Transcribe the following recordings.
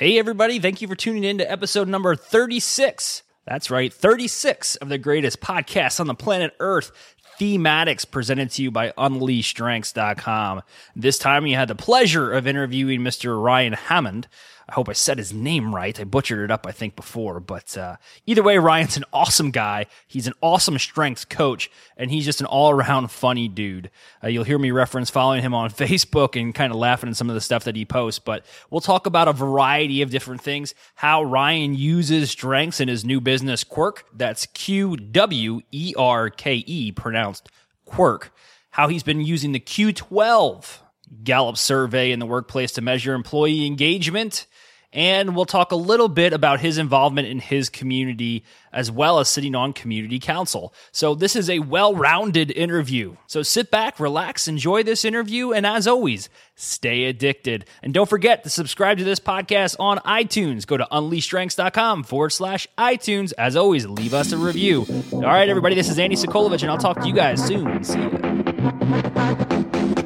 Hey, everybody. Thank you for tuning in to episode number 36. That's right, 36 of the greatest podcasts on the planet Earth. Thematics presented to you by UnleashStrengths.com. This time we had the pleasure of interviewing Mr. Ryan Hammond. I hope I said his name right. I butchered it up, I think, before. But uh, either way, Ryan's an awesome guy. He's an awesome strengths coach, and he's just an all around funny dude. Uh, you'll hear me reference following him on Facebook and kind of laughing at some of the stuff that he posts. But we'll talk about a variety of different things, how Ryan uses strengths in his new business, Qwerke. That's Q W E R K E, pronounced Quirk. How he's been using the Q12 Gallup survey in the workplace to measure employee engagement and we'll talk a little bit about his involvement in his community as well as sitting on community council. So this is a well-rounded interview. So sit back, relax, enjoy this interview, and as always, stay addicted. And don't forget to subscribe to this podcast on iTunes. Go to unleashstrengths.com forward slash iTunes. As always, leave us a review. All right, everybody, this is Andy Sokolovich, and I'll talk to you guys soon. See ya.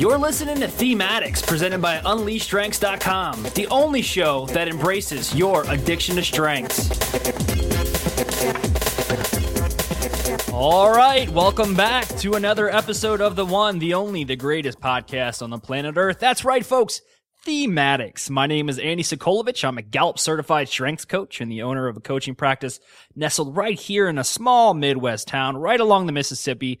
You're listening to Thematics, presented by UnleashStrengths.com, the only show that embraces your addiction to strengths. All right, welcome back to another episode of the one, the only, the greatest podcast on the planet Earth. That's right, folks. Thematics. My name is Andy Sokolovich. I'm a Gallup certified strengths coach and the owner of a coaching practice nestled right here in a small Midwest town right along the Mississippi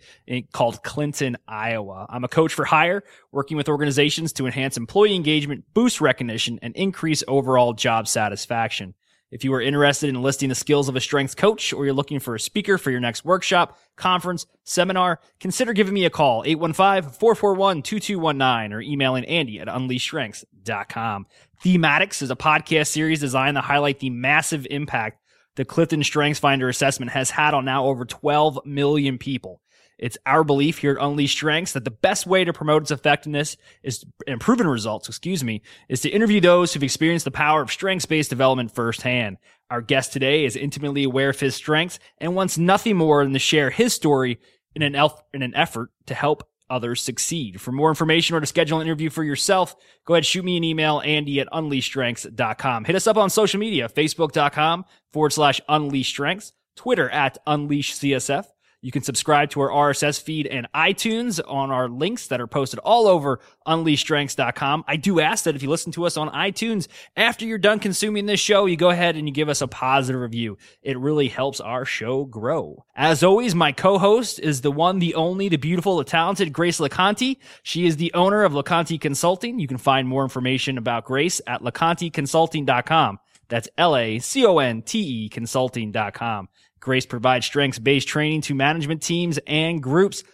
called Clinton, Iowa. I'm a coach for hire, working with organizations to enhance employee engagement, boost recognition, and increase overall job satisfaction. If you are interested in enlisting the skills of a strengths coach or you're looking for a speaker for your next workshop, conference, seminar, consider giving me a call, 815-441-2219 or emailing Andy at unleashstrengths.com. Thematics is a podcast series designed to highlight the massive impact the Clifton Strengths Finder assessment has had on now over 12 million people. It's our belief here at Unleash Strengths that the best way to promote its effectiveness is and proven results, excuse me, is to interview those who've experienced the power of strengths-based development firsthand. Our guest today is intimately aware of his strengths and wants nothing more than to share his story in an elf, in an effort to help others succeed. For more information or to schedule an interview for yourself, go ahead, shoot me an email, Andy at unleashstrengths.com. Hit us up on social media, facebook.com forward slash unleashstrengths, Twitter at unleashcsf, you can subscribe to our RSS feed and iTunes on our links that are posted all over unleashstrengths.com. I do ask that if you listen to us on iTunes after you're done consuming this show, you go ahead and you give us a positive review. It really helps our show grow. As always, my co-host is the one, the only, the beautiful, the talented Grace LaConte. She is the owner of LaConte Consulting. You can find more information about Grace at laconteconsulting.com. That's L-A-C-O-N-T-E consulting.com. Grace provides strengths based training to management teams and groups.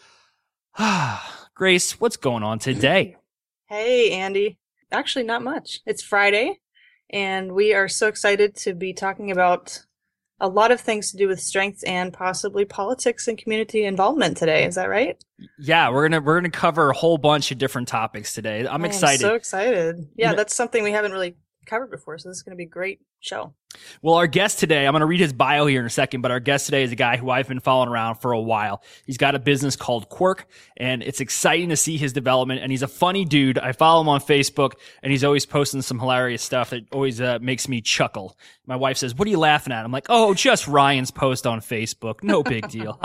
Grace, what's going on today? Hey, Andy. Actually, not much. It's Friday, and we are so excited to be talking about a lot of things to do with strengths and possibly politics and community involvement today. Is that right? Yeah, we're gonna we're gonna cover a whole bunch of different topics today. I'm excited. I'm so excited. Yeah, that's something we haven't really covered before, so this is gonna be a great show. Well, our guest today, I'm going to read his bio here in a second, but our guest today is a guy who I've been following around for a while. He's got a business called Qwerke, and it's exciting to see his development. And he's a funny dude. I follow him on Facebook, and he's always posting some hilarious stuff that always uh, makes me chuckle. My wife says, "What are you laughing at?" I'm like, "Oh, just Ryan's post on Facebook. No big deal."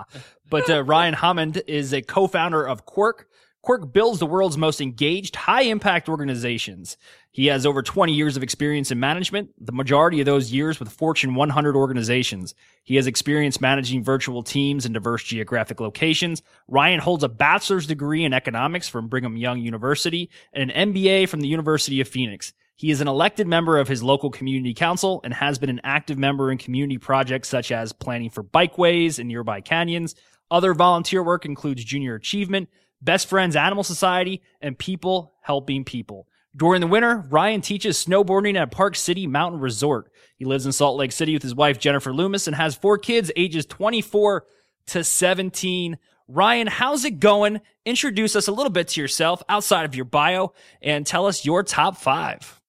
but uh, Ryan Hammond is a co-founder of Qwerke. Qwerke builds the world's most engaged, high impact organizations. He has over 20 years of experience in management, the majority of those years with Fortune 100 organizations. He has experience managing virtual teams in diverse geographic locations. Ryan holds a bachelor's degree in economics from Brigham Young University and an MBA from the University of Phoenix. He is an elected member of his local community council and has been an active member in community projects such as planning for bikeways in nearby canyons. Other volunteer work includes junior achievement, Best Friends Animal Society, and People Helping People. During the winter, Ryan teaches snowboarding at a Park City Mountain Resort. He lives in Salt Lake City with his wife, Jennifer Loomis, and has four kids ages 24 to 17. Ryan, how's it going? Introduce us a little bit to yourself outside of your bio and tell us your top five.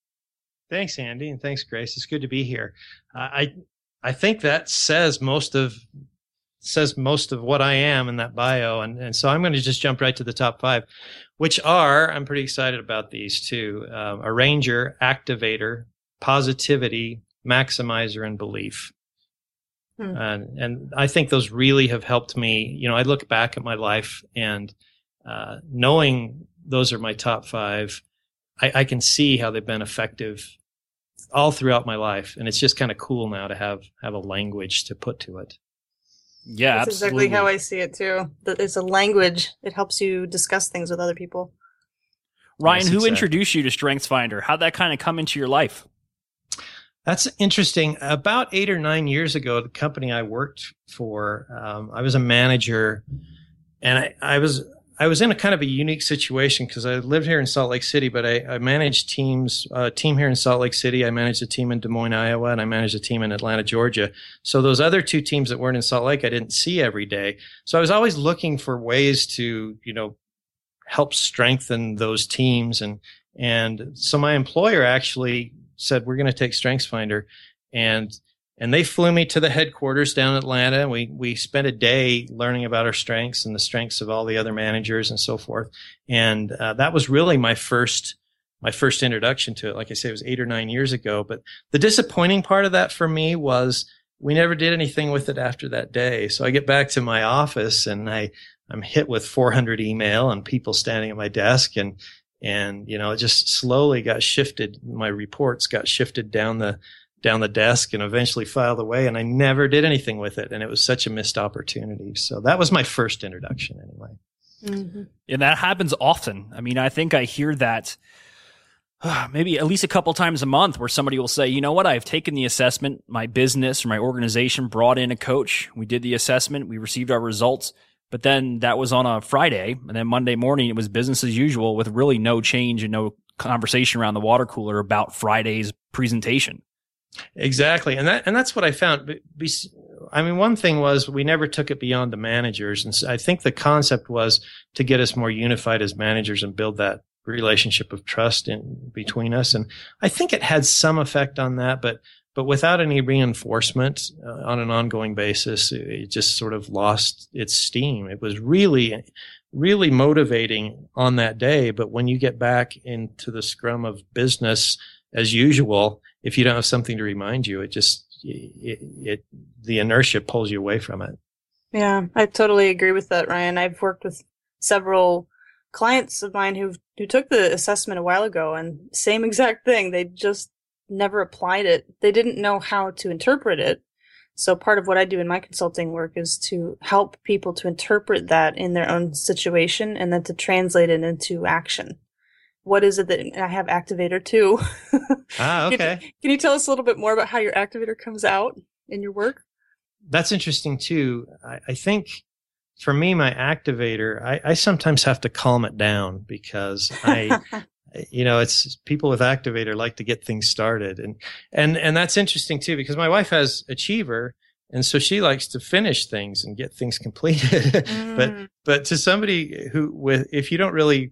Thanks, Andy, and thanks, Grace. It's good to be here. Uh, I I think that says most of says most of what I am in that bio. And, and so I'm going to just jump right to the top five, which are, I'm pretty excited about these too. Um, arranger, activator, positivity, maximizer, and belief. Hmm. And, and I think those really have helped me. You know, I look back at my life and, uh, knowing those are my top five, I, I can see how they've been effective all throughout my life. And it's just kind of cool now to have, have a language to put to it. Yeah, That's absolutely. exactly how I see it too. That it's a language. It helps you discuss things with other people. Ryan, who introduced you to StrengthsFinder? How'd that kind of come into your life? That's interesting. About eight or nine years ago, the company I worked for, um, I was a manager, and I, I was I was in a kind of a unique situation because I lived here in Salt Lake City, but I, I managed teams, a uh, team here in Salt Lake City. I managed a team in Des Moines, Iowa, and I managed a team in Atlanta, Georgia. So those other two teams that weren't in Salt Lake, I didn't see every day. So I was always looking for ways to, you know, help strengthen those teams. And, and so my employer actually said, we're going to take StrengthsFinder and and they flew me to the headquarters down in Atlanta. We we spent a day learning about our strengths and the strengths of all the other managers and so forth. And uh, that was really my first my first introduction to it. Like I say, it was eight or nine years ago. But the disappointing part of that for me was we never did anything with it after that day. So I get back to my office and I I'm hit with 400 email and people standing at my desk and and you know it just slowly got shifted my reports got shifted down the down the desk and eventually filed away and I never did anything with it. And it was such a missed opportunity. So that was my first introduction anyway. Mm-hmm. And that happens often. I mean, I think I hear that uh, maybe at least a couple times a month where somebody will say, you know what, I've taken the assessment, my business or my organization brought in a coach. We did the assessment, we received our results. But then that was on a Friday. And then Monday morning, it was business as usual with really no change and no conversation around the water cooler about Friday's presentation. Exactly, and that and that's what I found. I mean, one thing was we never took it beyond the managers, and I think the concept was to get us more unified as managers and build that relationship of trust in between us. And I think it had some effect on that, but but without any reinforcement uh, on an ongoing basis, it just sort of lost its steam. It was really really motivating on that day, but when you get back into the scrum of business as usual, if you don't have something to remind you, it just it, it the inertia pulls you away from it. Yeah, I totally agree with that, Ryan. I've worked with several clients of mine who who took the assessment a while ago, and same exact thing. They just never applied it. They didn't know how to interpret it. So part of what I do in my consulting work is to help people to interpret that in their own situation and then to translate it into action what is it that I have activator too? ah, okay. can, can, you tell us a little bit more about how your activator comes out in your work? That's interesting too. I, I think for me, my activator, I, I, sometimes have to calm it down because I, you know, it's people with activator like to get things started, and and and that's interesting too because my wife has achiever, and so she likes to finish things and get things completed. mm. But but to somebody who with if you don't really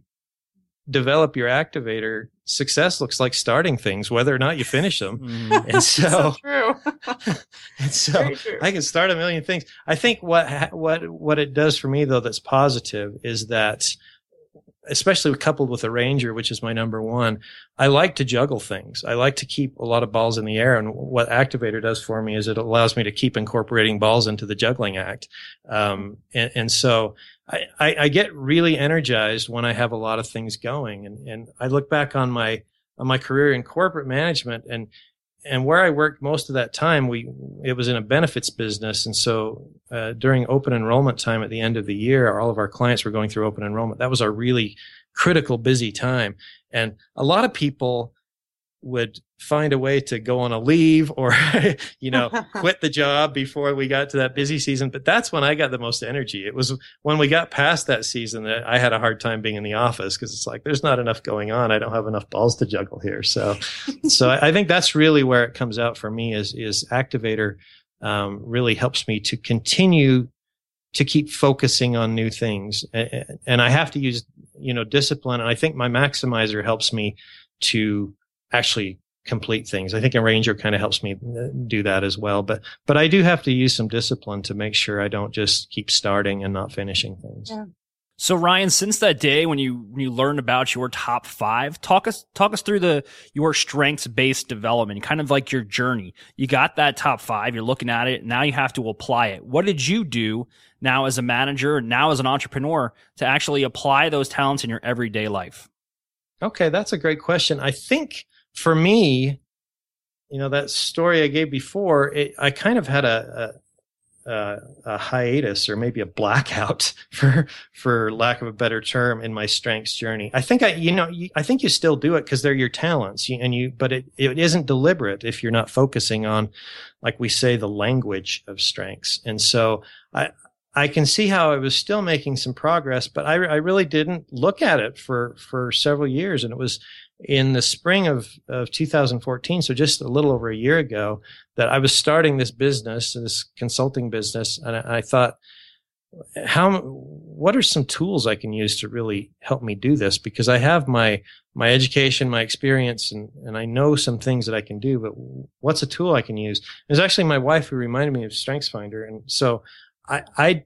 develop your activator, success looks like starting things, whether or not you finish them. Mm. And so, so and so I can start a million things. I think what what what it does for me though that's positive is that especially coupled with arranger which is my number one, I like to juggle things. I like to keep a lot of balls in the air. And what Activator does for me is it allows me to keep incorporating balls into the juggling act. Um, and, and, so I, I, get really energized when I have a lot of things going. And, and I look back on my, on my career in corporate management and, and where I worked most of that time, we, it was in a benefits business. And so, uh, during open enrollment time at the end of the year, all of our clients were going through open enrollment. That was our really critical busy time. And a lot of people would find a way to go on a leave or you know quit the job before we got to that busy season. But that's when i got the most energy. It was when we got past that season that i had a hard time being in the office because it's like there's not enough going on. I don't have enough balls to juggle here. So so I, think that's really where it comes out for me is is activator um, really helps me to continue to keep focusing on new things. And i have to use you know discipline and i think my maximizer helps me to actually complete things. I think arranger kind of helps me uh, do that as well. But but I do have to use some discipline to make sure I don't just keep starting and not finishing things. Yeah. So Ryan, since that day when you when you learned about your top five, talk us talk us through the your strengths based development, kind of like your journey. You got that top five, you're looking at it, now you have to apply it. What did you do now as a manager, now as an entrepreneur, to actually apply those talents in your everyday life? Okay, that's a great question. I think for me, you know, that story I gave before, it, I kind of had a, a, a, a hiatus or maybe a blackout for, for lack of a better term in my strengths journey. I think I, you know, I think you still do it because they're your talents and you, but it, it isn't deliberate if you're not focusing on, like we say, the language of strengths. And so I, I can see how I was still making some progress, but I, I really didn't look at it for, for several years. And it was, in the spring of, of 2014, so just a little over a year ago, that I was starting this business, this consulting business, and I, I thought, how what are some tools I can use to really help me do this? Because I have my my education, my experience, and and I know some things that I can do. But what's a tool I can use? It was actually my wife who reminded me of StrengthsFinder, and so I I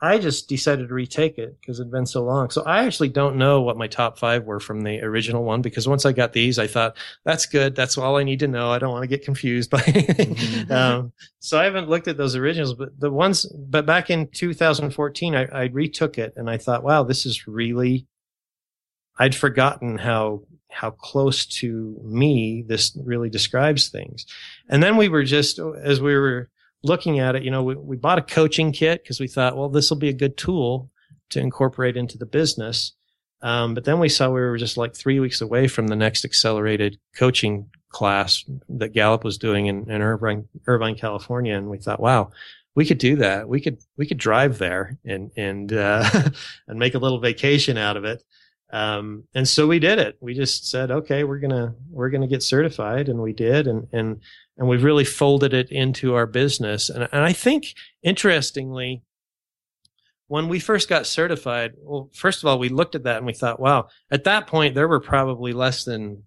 I just decided to retake it because it'd been so long. So I actually don't know what my top five were from the original one because once I got these, I thought that's good. That's all I need to know. I don't want to get confused by. Mm-hmm. um, so I haven't looked at those originals, but the ones. But back in 2014, I, I retook it and I thought, wow, this is really. I'd forgotten how how close to me this really describes things. And then we were just as we were looking at it, you know, we, we bought a coaching kit because we thought, well, this will be a good tool to incorporate into the business. Um, but then we saw we were just like three weeks away from the next accelerated coaching class that Gallup was doing in, in Irvine, Irvine, California. And we thought, wow, we could do that. We could, we could drive there and, and, uh, and make a little vacation out of it. Um, and so we did it. We just said, okay, we're going to, we're going to get certified. And we did. And, and and we've really folded it into our business. And, and I think, interestingly, when we first got certified, well, first of all, we looked at that and we thought, wow, at that point, there were probably less than,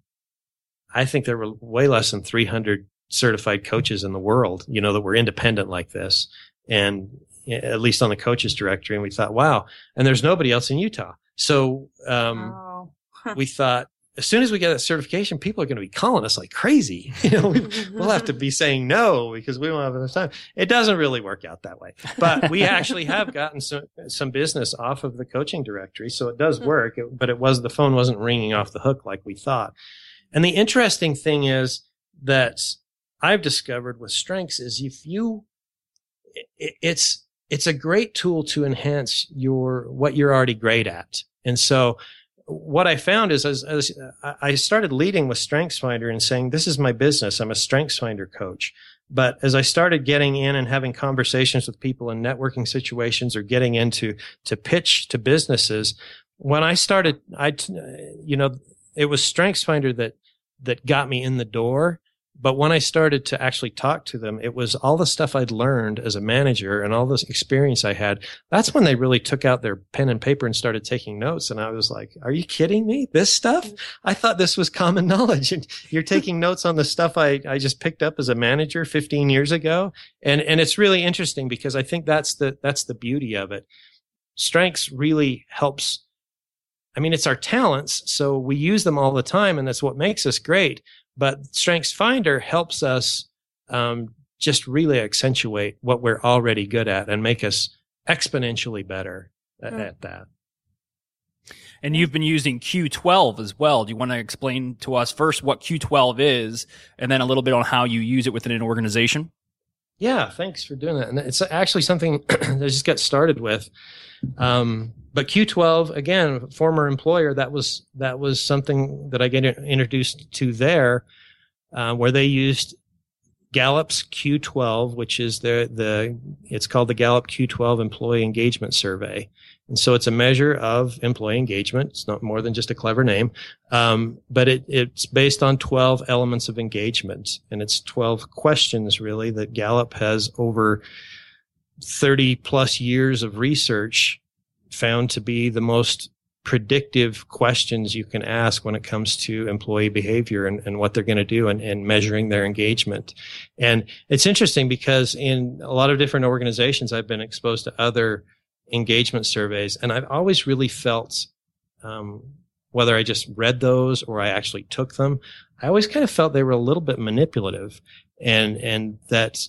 I think there were way less than 300 certified coaches in the world, you know, that were independent like this. And at least on the coaches directory. And we thought, wow. And there's nobody else in Utah. So, um, oh. we thought, as soon as we get that certification, people are going to be calling us like crazy. You know, we, will have to be saying no because we won't have enough time. It doesn't really work out that way, but we actually have gotten some, some business off of the coaching directory. So it does hmm. work, but it was, the phone wasn't ringing off the hook like we thought. And the interesting thing is that I've discovered with strengths is if you, it, it's, it's a great tool to enhance your, what you're already great at. And so what I found is as, as I started leading with StrengthsFinder and saying, this is my business. I'm a StrengthsFinder coach. But as I started getting in and having conversations with people in networking situations or getting into to pitch to businesses, when I started, I, you know, it was StrengthsFinder that, that got me in the door. But when I started to actually talk to them, it was all the stuff I'd learned as a manager and all this experience I had. That's when they really took out their pen and paper and started taking notes. And I was like, are you kidding me? This stuff? Mm-hmm. I thought this was common knowledge. And you're taking notes on the stuff I, I just picked up as a manager 15 years ago. And, and it's really interesting because I think that's the, that's the beauty of it. Strengths really helps I mean, it's our talents, so we use them all the time, and that's what makes us great. But Strengths Finder helps us um, just really accentuate what we're already good at and make us exponentially better at, mm. at that. And you've been using Q12 as well. Do you want to explain to us first what Q12 is and then a little bit on how you use it within an organization? Yeah, thanks for doing that. And it's actually something that I just got started with. Um, but Q12 again, former employer, that was that was something that I get introduced to there, uh, where they used Gallup's Q12, which is the the it's called the Gallup Q12 Employee Engagement Survey, and so it's a measure of employee engagement. It's not more than just a clever name, um, but it, it's based on 12 elements of engagement, and it's 12 questions really that Gallup has over 30 plus years of research found to be the most predictive questions you can ask when it comes to employee behavior and, and what they're going to do and, and measuring their engagement. And it's interesting because in a lot of different organizations, I've been exposed to other engagement surveys, and I've always really felt, um, whether I just read those or I actually took them, I always kind of felt they were a little bit manipulative, and and that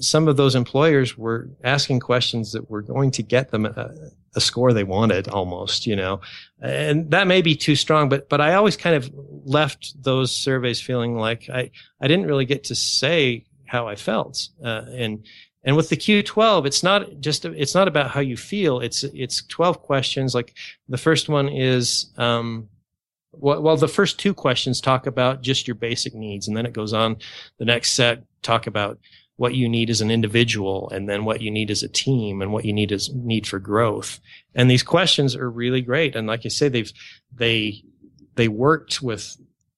some of those employers were asking questions that were going to get them a, a, score they wanted almost, you know, and that may be too strong, but, but I always kind of left those surveys feeling like I, I didn't really get to say how I felt. Uh, and, and with the Q12, it's not just, it's not about how you feel. It's, it's 12 questions. Like the first one is, um, well, well, the first two questions talk about just your basic needs. And then it goes on the next set, talk about what you need as an individual and then what you need as a team and what you need as need for growth. And these questions are really great. And like I say, they've, they, they worked with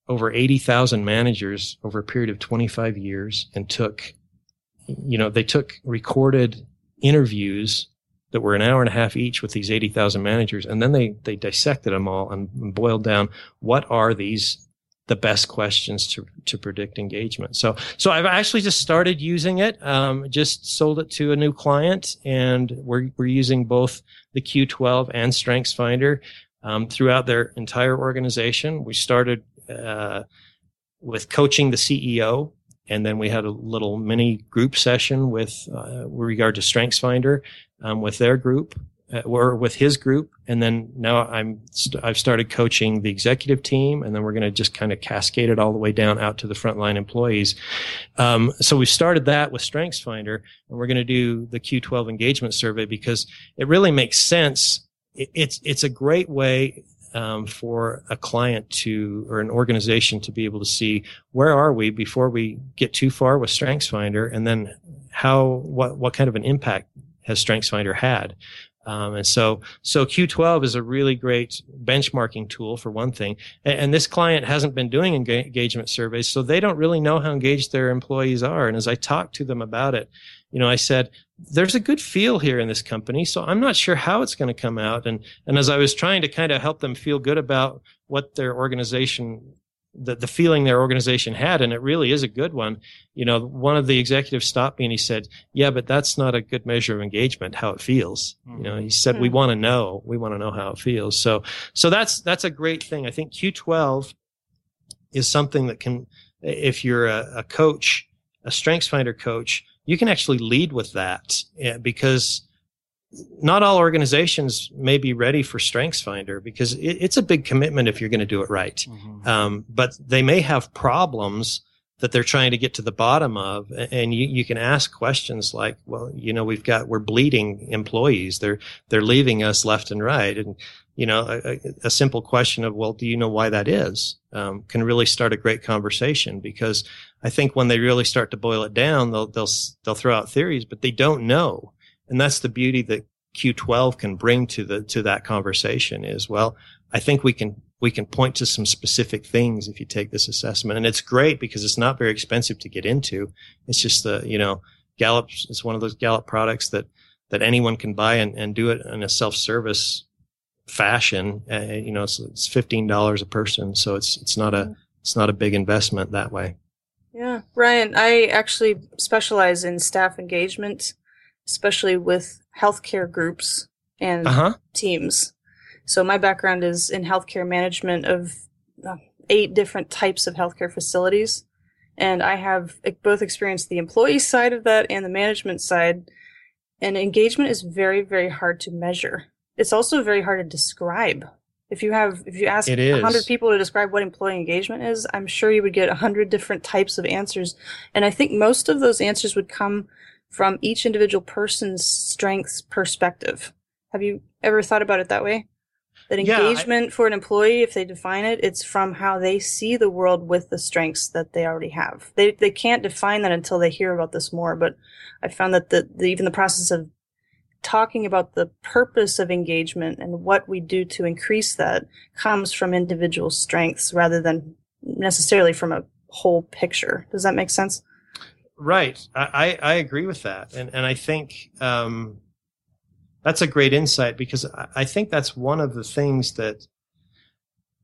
over 80,000 managers over a period of 25 years and took, you know, they took recorded interviews that were an hour and a half each with these 80,000 managers. And then they, they dissected them all and boiled down what are these the best questions to to predict engagement. So so I've actually just started using it. Um, just sold it to a new client, and we're we're using both the Q12 and StrengthsFinder um, throughout their entire organization. We started uh, with coaching the CEO. And then we had a little mini group session with, uh, with regard to StrengthsFinder um, with their group uh, or with his group. And then now I'm, st- I've started coaching the executive team and then we're going to just kind of cascade it all the way down out to the frontline employees. Um, so we started that with StrengthsFinder and we're going to do the Q12 engagement survey because it really makes sense. It, it's, it's a great way um, for a client to or an organization to be able to see where are we before we get too far with StrengthsFinder, and then how what what kind of an impact has StrengthsFinder had? Um, and so, so Q12 is a really great benchmarking tool for one thing. And, and this client hasn't been doing engagement surveys, so they don't really know how engaged their employees are. And as I talked to them about it, you know, I said, there's a good feel here in this company, so I'm not sure how it's going to come out. And, and as I was trying to kind of help them feel good about what their organization the, the feeling their organization had, and it really is a good one. You know, one of the executives stopped me and he said, "Yeah, but that's not a good measure of engagement. How it feels." Mm-hmm. You know, he said, mm-hmm. "We want to know. We want to know how it feels." So, so that's that's a great thing. I think Q12 is something that can, if you're a, a coach, a StrengthsFinder coach, you can actually lead with that eh, because not all organizations may be ready for StrengthsFinder because it, it's a big commitment if you're going to do it right. Mm-hmm. Um, but they may have problems that they're trying to get to the bottom of. And you, you can ask questions like, well, you know, we've got, we're bleeding employees. They're, they're leaving us left and right. And, you know, a, a simple question of, well, do you know why that is? Um, can really start a great conversation because I think when they really start to boil it down, they'll, they'll, they'll throw out theories, but they don't know. And that's the beauty that Q12 can bring to the, to that conversation is, well, I think we can, we can point to some specific things if you take this assessment. And it's great because it's not very expensive to get into. It's just the, you know, Gallup is one of those Gallup products that, that anyone can buy and, and do it in a self-service fashion. Uh, you know, it's, it's $15 a person. So it's, it's not a, it's not a big investment that way. Yeah. Ryan, I actually specialize in staff engagement especially with healthcare groups and uh-huh. teams. So my background is in healthcare management of uh, eight different types of healthcare facilities. And I have both experienced the employee side of that and the management side. And engagement is very, very hard to measure. It's also very hard to describe. If you have, if you ask a hundred people to describe what employee engagement is, I'm sure you would get a hundred different types of answers. And I think most of those answers would come from each individual person's strengths perspective. Have you ever thought about it that way? That engagement yeah, I, for an employee, if they define it, it's from how they see the world with the strengths that they already have. They they can't define that until they hear about this more. But I found that the, the even the process of talking about the purpose of engagement and what we do to increase that comes from individual strengths rather than necessarily from a whole picture. Does that make sense? Right. I, I agree with that. And, and I think, um, that's a great insight because I think that's one of the things that,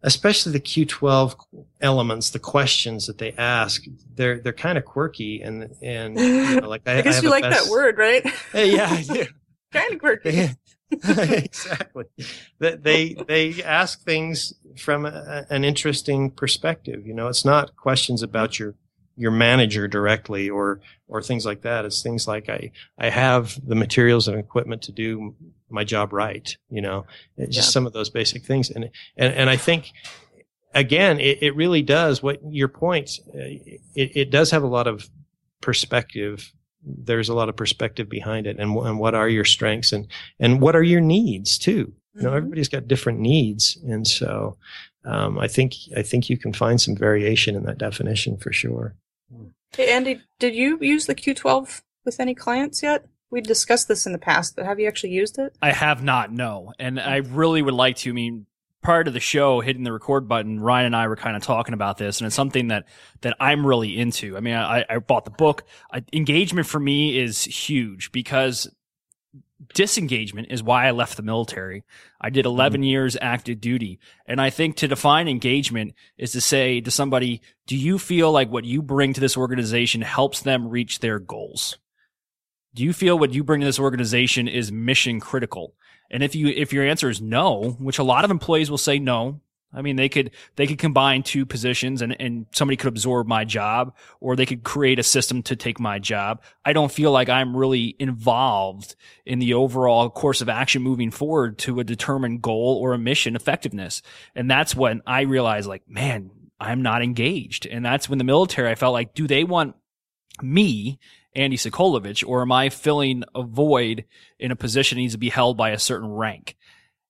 especially the Q12 elements, the questions that they ask, they're they're kind of quirky and and you know, like I, I guess I you like best, that word, right? yeah, I do. kind of quirky. exactly. They they ask things from a, an interesting perspective. You know, it's not questions about your your manager directly or or things like that. It's things like I I have the materials and equipment to do my job right. You know, it's just yeah. some of those basic things. And and and I think again, it, it really does what your point. Uh, it, it does have a lot of perspective. There's a lot of perspective behind it, and and what are your strengths and and what are your needs too. You know, mm-hmm. everybody's got different needs, and so um, I think I think you can find some variation in that definition for sure. Hey, Andy, did you use the Q12 with any clients yet? We've discussed this in the past, but have you actually used it? I have not, no. And I really would like to. I mean, prior to the show, hitting the record button, Ryan and I were kind of talking about this, and it's something that that I'm really into. I mean, I, I bought the book. I, engagement for me is huge because disengagement is why I left the military. I did 11 mm-hmm. years active duty. And I think to define engagement is to say to somebody, do you feel like what you bring to this organization helps them reach their goals? Do you feel what you bring to this organization is mission critical? And if you, if your answer is no, which a lot of employees will say no, I mean, they could they could combine two positions and, and somebody could absorb my job, or they could create a system to take my job. I don't feel like I'm really involved in the overall course of action moving forward to a determined goal or a mission effectiveness. And that's when I realized, like, man, I'm not engaged. And that's when the military, I felt like, do they want me Andy Sokolovich, or am I filling a void in a position that needs to be held by a certain rank?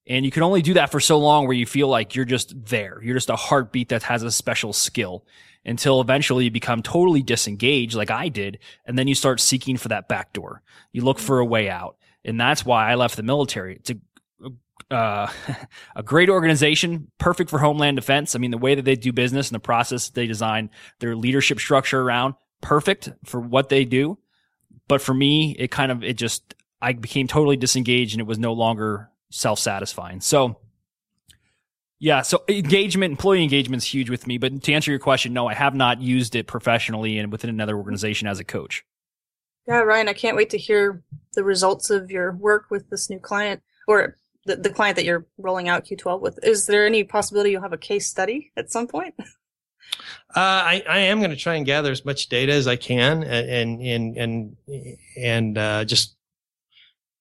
And you can only do that for so long where you feel like you're just there. You're just a heartbeat that has a special skill until eventually you become totally disengaged like I did. And then you start seeking for that back door. You look for a way out. And that's why I left the military. It's a, uh, a great organization, perfect for homeland defense. I mean, the way that they do business and the process they design their leadership structure around, perfect for what they do. But for me, it kind of, it just, I became totally disengaged and it was no longer self satisfying. So, yeah, so engagement, employee engagement is huge with me. But to answer your question, no, I have not used it professionally and within another organization as a coach. Yeah, Ryan, I can't wait to hear the results of your work with this new client or the, the client that you're rolling out Q12 with. Is there any possibility you'll have a case study at some point? Uh, I, I am going to try and gather as much data as I can and and and and uh, just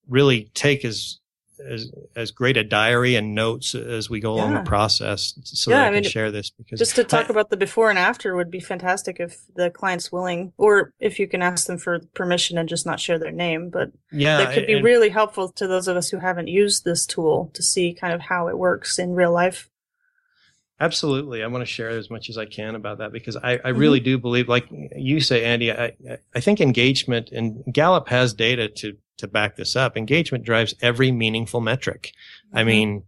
really take as as as great a diary and notes as we go yeah. along the process so yeah, that I, I can share this because just to talk I, about the before and after would be fantastic if the client's willing or if you can ask them for permission and just not share their name but yeah that could be and, really helpful to those of us who haven't used this tool to see kind of how it works in real life Absolutely. I want to share as much as I can about that because I, I mm-hmm. really do believe, like you say, Andy, I, I think engagement and Gallup has data to to back this up. Engagement drives every meaningful metric. Mm-hmm. I mean,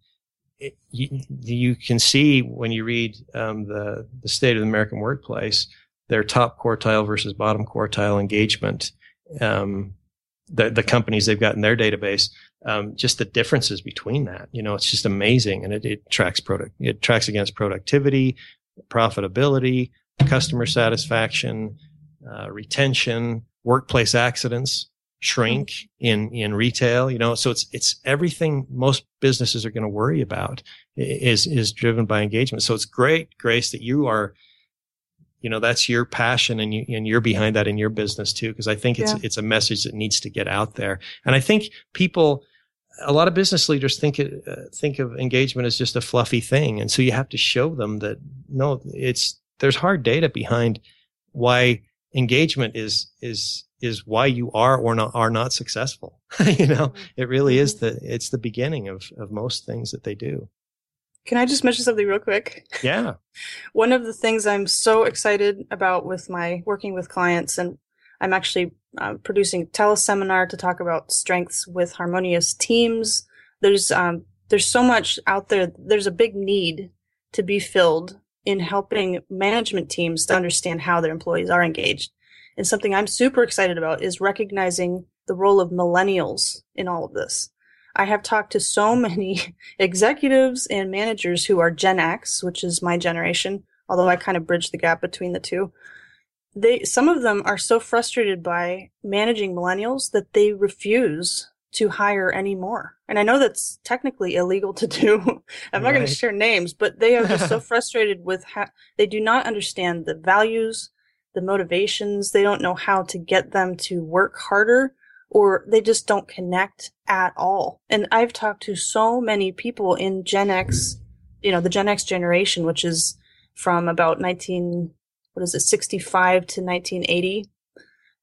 it, you, you, can see when you read um, the the state of the American workplace, their top quartile versus bottom quartile engagement. Um, the the companies they've got in their database, um, just the differences between that. You know, it's just amazing, and it, it tracks product. It tracks against productivity, profitability, customer satisfaction, uh, retention, workplace accidents shrink in in retail you know so it's it's everything most businesses are going to worry about is is driven by engagement so it's great grace that you are you know that's your passion and you and you're behind that in your business too because i think it's yeah. it's a message that needs to get out there and i think people a lot of business leaders think it, uh, think of engagement as just a fluffy thing and so you have to show them that no it's there's hard data behind why engagement is is is why you are or not are not successful. you know, it really is mm-hmm. the it's the beginning of of most things that they do. Can I just mention something real quick? Yeah. One of the things I'm so excited about with my working with clients, and I'm actually uh, producing teleseminar to talk about strengths with harmonious teams. There's um, there's so much out there. There's a big need to be filled in helping management teams to understand how their employees are engaged. And something I'm super excited about is recognizing the role of millennials in all of this. I have talked to so many executives and managers who are Gen X, which is my generation, although I kind of bridge the gap between the two. They some of them are so frustrated by managing millennials that they refuse to hire any more. And I know that's technically illegal to do. I'm not going to share names, but they are just so frustrated with how they do not understand the values, the motivations. They don't know how to get them to work harder or they just don't connect at all. And I've talked to so many people in Gen X, you know, the Gen X generation, which is from about 19, what is it, 65 to 1980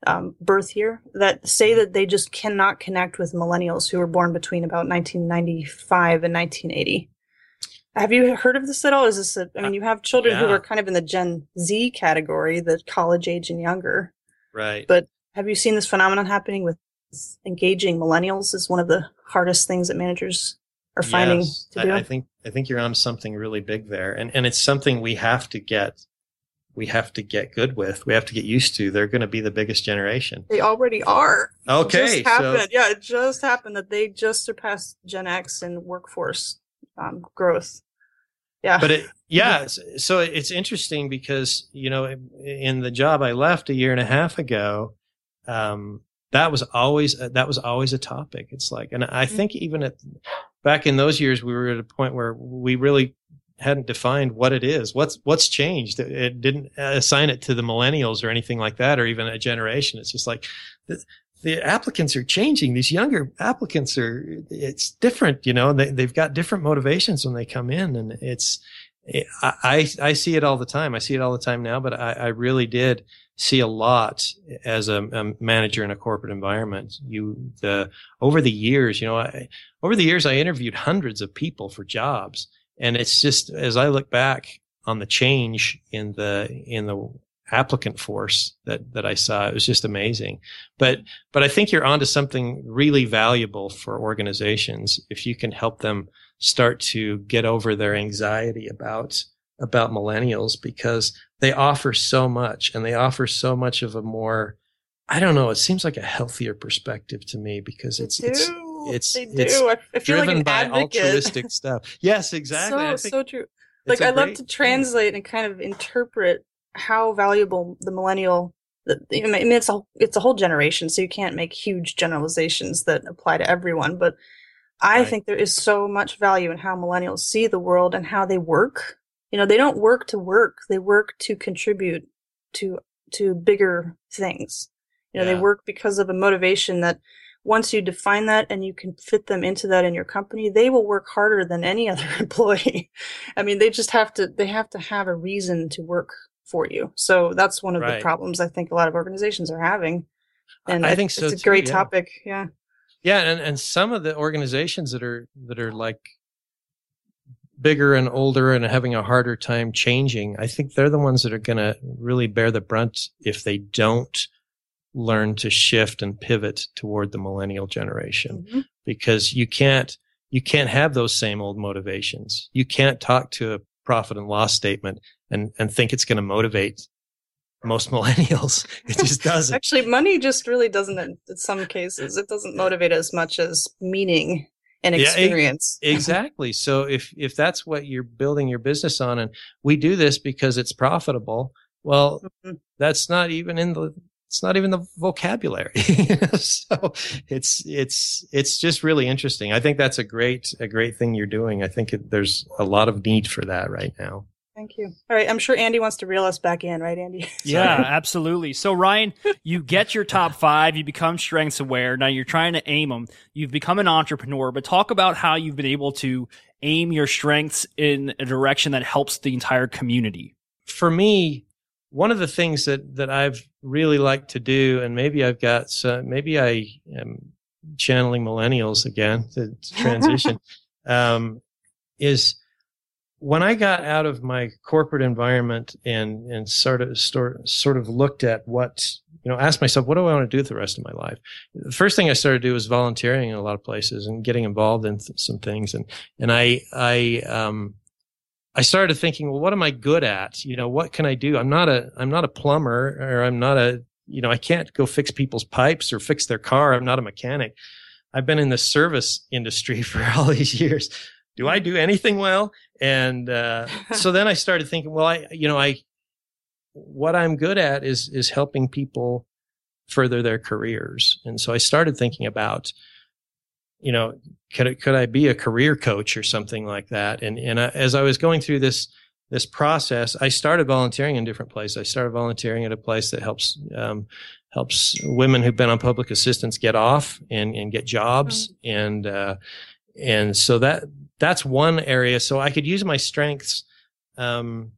um, birth year, that say that they just cannot connect with millennials who were born between about 1995 and 1980. Have you heard of this at all? Is this a, I mean, you have children yeah. who are kind of in the Gen Z category, the college age and younger. Right. But have you seen this phenomenon happening with engaging millennials is one of the hardest things that managers are finding yes, to do. I, I think I think you're on something really big there, and and it's something we have to get we have to get good with. We have to get used to. They're going to be the biggest generation. They already are. Okay, it happened. So, yeah, it just happened that they just surpassed Gen X in workforce um, growth. Yeah, but it, yeah, so it's interesting because you know in the job I left a year and a half ago, um, that was always that was always a topic. It's like, and I mm-hmm. think even at back in those years, we were at a point where we really hadn't defined what it is. What's what's changed? It didn't assign it to the millennials or anything like that, or even a generation. It's just like the, the applicants are changing. These younger applicants are. It's different, you know. They they've got different motivations when they come in, and it's. I, I, I see it all the time. I see it all the time now, but I, I really did see a lot as a, a, manager in a corporate environment. You, the, over the years, you know, I, over the years, I interviewed hundreds of people for jobs. And it's just, as I look back on the change in the, in the applicant force that, that I saw, it was just amazing. But, but I think you're onto something really valuable for organizations if you can help them start to get over their anxiety about, about millennials because they offer so much and they offer so much of a more I don't know, it seems like a healthier perspective to me because it's it's it's they it's do. I feel driven like by advocate. altruistic stuff. Yes, exactly. So so true. Like I love to translate and kind of interpret how valuable the millennial I mean, it's a it's a whole generation, so you can't make huge generalizations that apply to everyone. But I right. think there is so much value in how millennials see the world and how they work you know they don't work to work they work to contribute to to bigger things you know yeah. they work because of a motivation that once you define that and you can fit them into that in your company they will work harder than any other employee. I mean they just have to they have to have a reason to work for you. So that's one of right. the problems i think a lot of organizations are having. And i think so it's a great yeah. topic. Yeah. Yeah and, and some of the organizations that are that are like bigger and older and having a harder time changing, I think they're the ones that are going to really bear the brunt if they don't learn to shift and pivot toward the millennial generation mm-hmm. because you can't you can't have those same old motivations. You can't talk to a profit and loss statement and and think it's going to motivate most millennials. It just doesn't. Actually, money just really doesn't in some cases. It doesn't motivate as much as meaning and experience. Yeah, exactly. so if if that's what you're building your business on, and we do this because it's profitable, well, mm-hmm. that's not even in the it's not even the vocabulary. so it's it's it's just really interesting. I think that's a great a great thing you're doing. I think it, there's a lot of need for that right now. Thank you. All right. I'm sure Andy wants to reel us back in, right, Andy? yeah, absolutely. So, Ryan, you get your top five, you become strengths aware. Now you're trying to aim them. You've become an entrepreneur, but talk about how you've been able to aim your strengths in a direction that helps the entire community. For me, one of the things that, that I've really like to do, and maybe I've got, so maybe I am channeling millennials again to, to transition, um, is when I got out of my corporate environment and and sort of sort sort of looked at what you know, asked myself, what do I want to do with the rest of my life? The first thing I started to do was volunteering in a lot of places and getting involved in th- some things. And, and I, I, um, I started thinking, well, what am I good at? You know, what can I do? I'm not a, I'm not a plumber or I'm not a, you know, I can't go fix people's pipes or fix their car. I'm not a mechanic. I've been in the service industry for all these years. Do I do anything well? And uh, so then I started thinking, well, I, you know, I, what I'm good at is is helping people further their careers. And so I started thinking about, you know, could could I be a career coach or something like that? And and I, as I was going through this this process, I started volunteering in different places. I started volunteering at a place that helps um, helps women who've been on public assistance get off and and get jobs mm-hmm. and uh, and so that that's one area. So I could use my strengths. Um,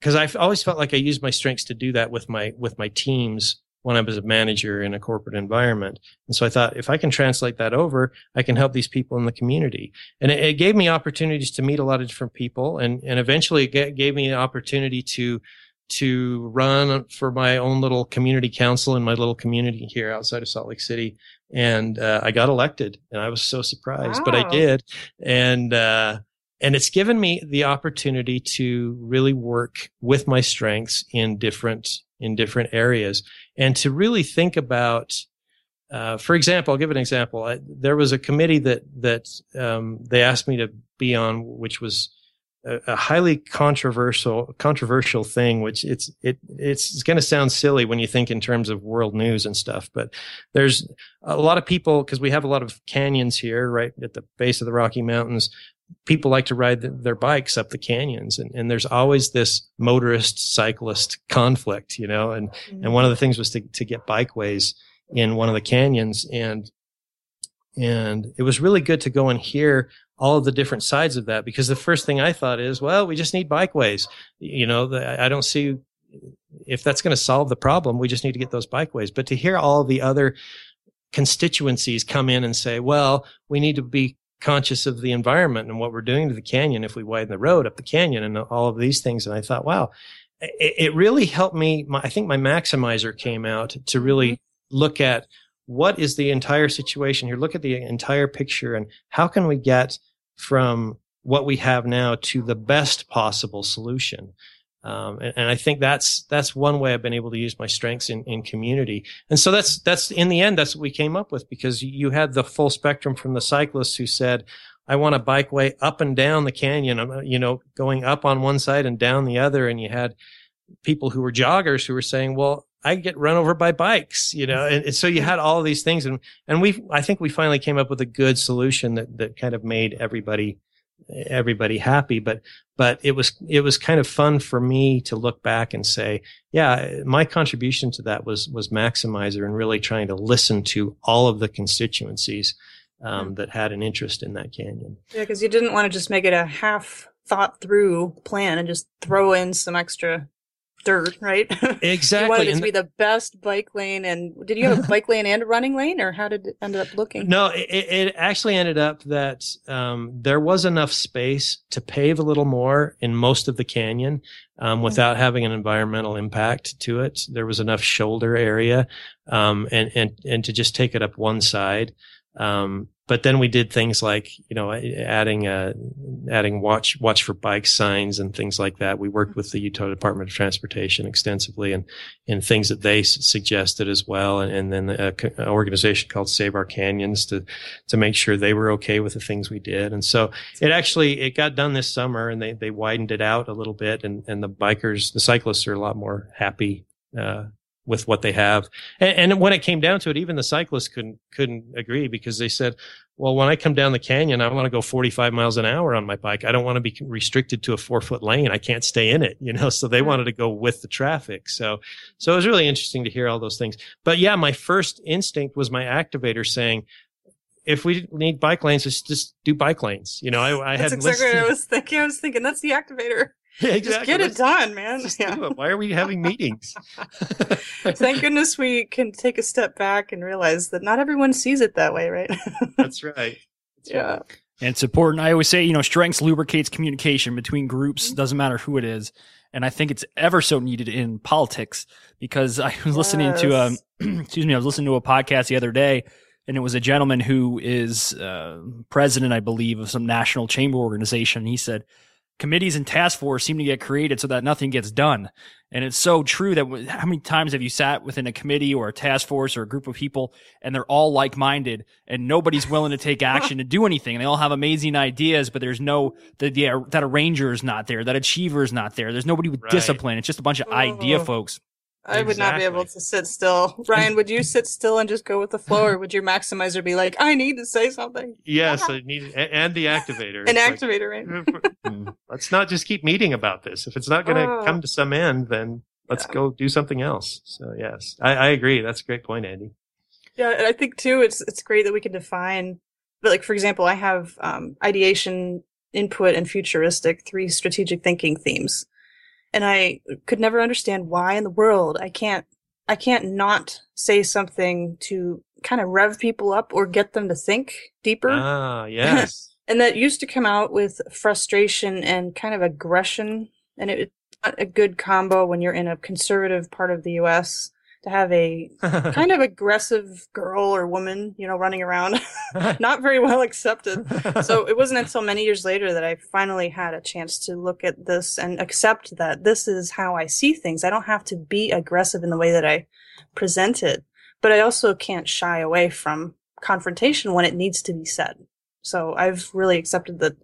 because I've always felt like I used my strengths to do that with my with my teams when I was a manager in a corporate environment. And so I thought if I can translate that over, I can help these people in the community. And it, it gave me opportunities to meet a lot of different people. And, and eventually it gave me an opportunity to, to run for my own little community council in my little community here outside of Salt Lake City. And, uh, I got elected and I was so surprised, wow. but I did. And, uh, and it's given me the opportunity to really work with my strengths in different in different areas and to really think about uh, for example i'll give an example. I, there was a committee that that um, they asked me to be on which was a, highly controversial controversial thing which it's it it's, it's going to sound silly when you think in terms of world news and stuff but there's a lot of people because we have a lot of canyons here right at the base of the rocky mountains people like to ride the, their bikes up the canyons and, and there's always this motorist cyclist conflict you know and mm-hmm. and one of the things was to, to get bikeways in one of the canyons and and it was really good to go and hear all of the different sides of that because the first thing i thought is well we just need bikeways you know the, i don't see if that's going to solve the problem we just need to get those bikeways but to hear all the other constituencies come in and say well we need to be conscious of the environment and what we're doing to the canyon if we widen the road up the canyon and all of these things. And I thought, wow, it, it really helped me. My, I think my maximizer came out to really mm-hmm. look at what is the entire situation here, look at the entire picture and how can we get from what we have now to the best possible solution. Um, and, and, I think that's that's one way I've been able to use my strengths in, in community. And so that's that's in the end that's what we came up with because you had the full spectrum from the cyclists who said, "I want a bikeway up and down the canyon," you know, going up on one side and down the other, and you had people who were joggers who were saying, "Well, I get run over by bikes," you know, and, and so you had all these things, and and we I think we finally came up with a good solution that that kind of made everybody everybody happy but but it was it was kind of fun for me to look back and say yeah my contribution to that was was maximizer and really trying to listen to all of the constituencies um, hmm. that had an interest in that canyon yeah because you didn't want to just make it a half thought through plan and just throw in some extra dirt, right? Exactly. you wanted it to be the best bike lane. And did you have a bike lane and a running lane, or how did it end up looking? No, it, it actually ended up that um, there was enough space to pave a little more in most of the canyon um, hmm. without having an environmental impact to it. There was enough shoulder area, um, and and and to just take it up one side. Um, but then we did things like you know adding uh, adding watch watch for bike signs and things like that. We worked with the Utah Department of Transportation extensively and in things that they suggested as well, and, and then a, an organization called Save Our Canyons to to make sure they were okay with the things we did. And so it actually it got done this summer, and they they widened it out a little bit, and and the bikers the cyclists are a lot more happy uh, with what they have. And, and, when it came down to it, even the cyclists couldn't couldn't agree because they said, "Well, when I come down the canyon, I want to go 45 miles an hour on my bike. I don't want to be restricted to a four foot lane. I can't stay in it, you know." So they mm-hmm. wanted to go with the traffic. So so it was really interesting to hear all those things. But yeah, my first instinct was my activator saying. If we need bike lanes, just just do bike lanes. You know, I, I had exactly what I was thinking. I was thinking that's the activator. Yeah, exactly. Just get it done, man. Yeah. Why are we having meetings? Thank goodness we can take a step back and realize that not everyone sees it that way, right? That's right. That's yeah. Right. And it's important. I always say, you know, strengths lubricates communication between groups, mm-hmm. doesn't matter who it is. And I think it's ever so needed in politics because I was yes. listening to, um, excuse me, I was listening to a podcast the other day and it was a gentleman who is uh, president, I believe, of some national chamber organization. He said, committees and task force seem to get created so that nothing gets done. And it's so true that how many times have you sat within a committee or a task force or a group of people and they're all like minded and nobody's willing to take action to do anything. They all have amazing ideas, but there's no, the, the, that arranger is not there, that achiever is not there. There's nobody with right. discipline. It's just a bunch of idea oh. folks. I exactly. would not be able to sit still. Ryan, would you sit still and just go with the flow, or would your maximizer be like, "I need to say something"? Yes, I need, and the activator. An activator, like, right? let's not just keep meeting about this. If it's not going to oh. come to some end, then let's yeah. go do something else. So yes, I, I agree. That's a great point, Andy. Yeah, and I think too, it's it's great that we can define. But like for example, I have um, ideation, input, and futuristic three strategic thinking themes and I could never understand why in the world I can't I can't not say something to kind of rev people up or get them to think deeper. Ah, yes. and that used to come out with frustration and kind of aggression, and it's not a good combo when you're in a conservative part of the U.S to have a kind of aggressive girl or woman, you know, running around, not very well accepted. So it wasn't until many years later that I finally had a chance to look at this and accept that this is how I see things. I don't have to be aggressive in the way that I present it, but I also can't shy away from confrontation when it needs to be said. So I've really accepted that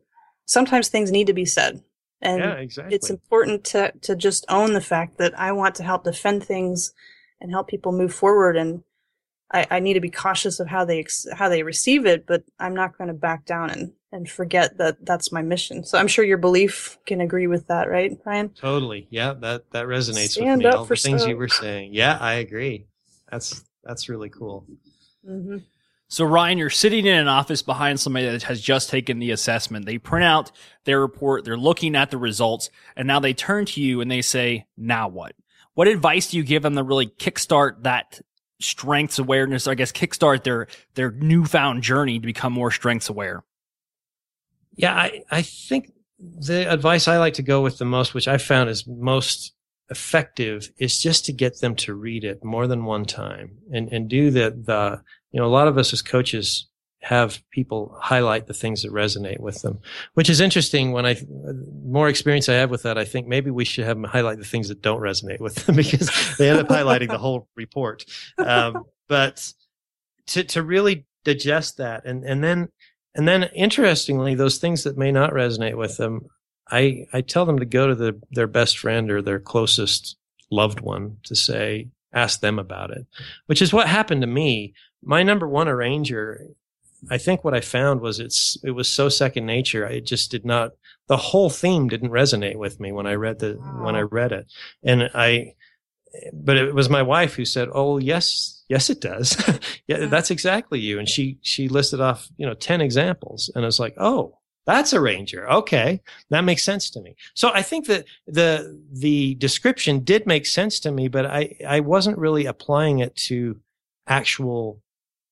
sometimes things need to be said. And yeah, exactly. it's important to, to just own the fact that I want to help defend things and help people move forward. And I, I need to be cautious of how they how they receive it, but I'm not going to back down and and forget that that's my mission. So I'm sure your belief can agree with that, right, Ryan? Totally. Yeah, that that resonates Stand with me. All the things you were saying. Yeah, I agree. That's that's really cool. Mm-hmm. So Ryan, you're sitting in an office behind somebody that has just taken the assessment. They print out their report, they're looking at the results, and now they turn to you and they say, "Now what?" What advice do you give them to really kickstart that strengths awareness? I guess kickstart their their newfound journey to become more strengths aware. Yeah, I, I think the advice I like to go with the most, which I found is most effective, is just to get them to read it more than one time and, and do the, the, you know, a lot of us as coaches have people highlight the things that resonate with them, which is interesting. When I more experience I have with that, I think maybe we should have them highlight the things that don't resonate with them because they end up highlighting the whole report. Um, but to to really digest that, and and then and then interestingly, those things that may not resonate with them, I I tell them to go to the, their best friend or their closest loved one to say, ask them about it, which is what happened to me. My number one arranger I think what I found was it's it was so second nature. I just did not the whole theme didn't resonate with me when I read the wow. when I read it, and I. But it was my wife who said, "Oh yes, yes, it does. yeah, that's exactly you." And she she listed off you know ten examples, and I was like, "Oh, that's arranger. Okay, that makes sense to me." So I think that the the description did make sense to me, but I I wasn't really applying it to actual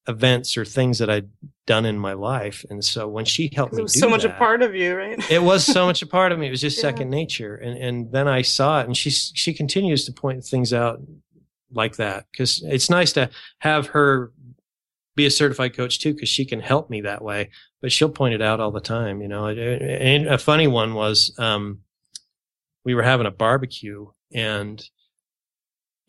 events or things that I'd done in my life. And so when she helped me, it was so much that, a part of you, right? it was so much a part of me. It was just yeah. second nature. And and then I saw it, and she she continues to point things out like that because it's nice to have her be a certified coach too because she can help me that way. But she'll point it out all the time, you know. And a funny one was um, we were having a barbecue and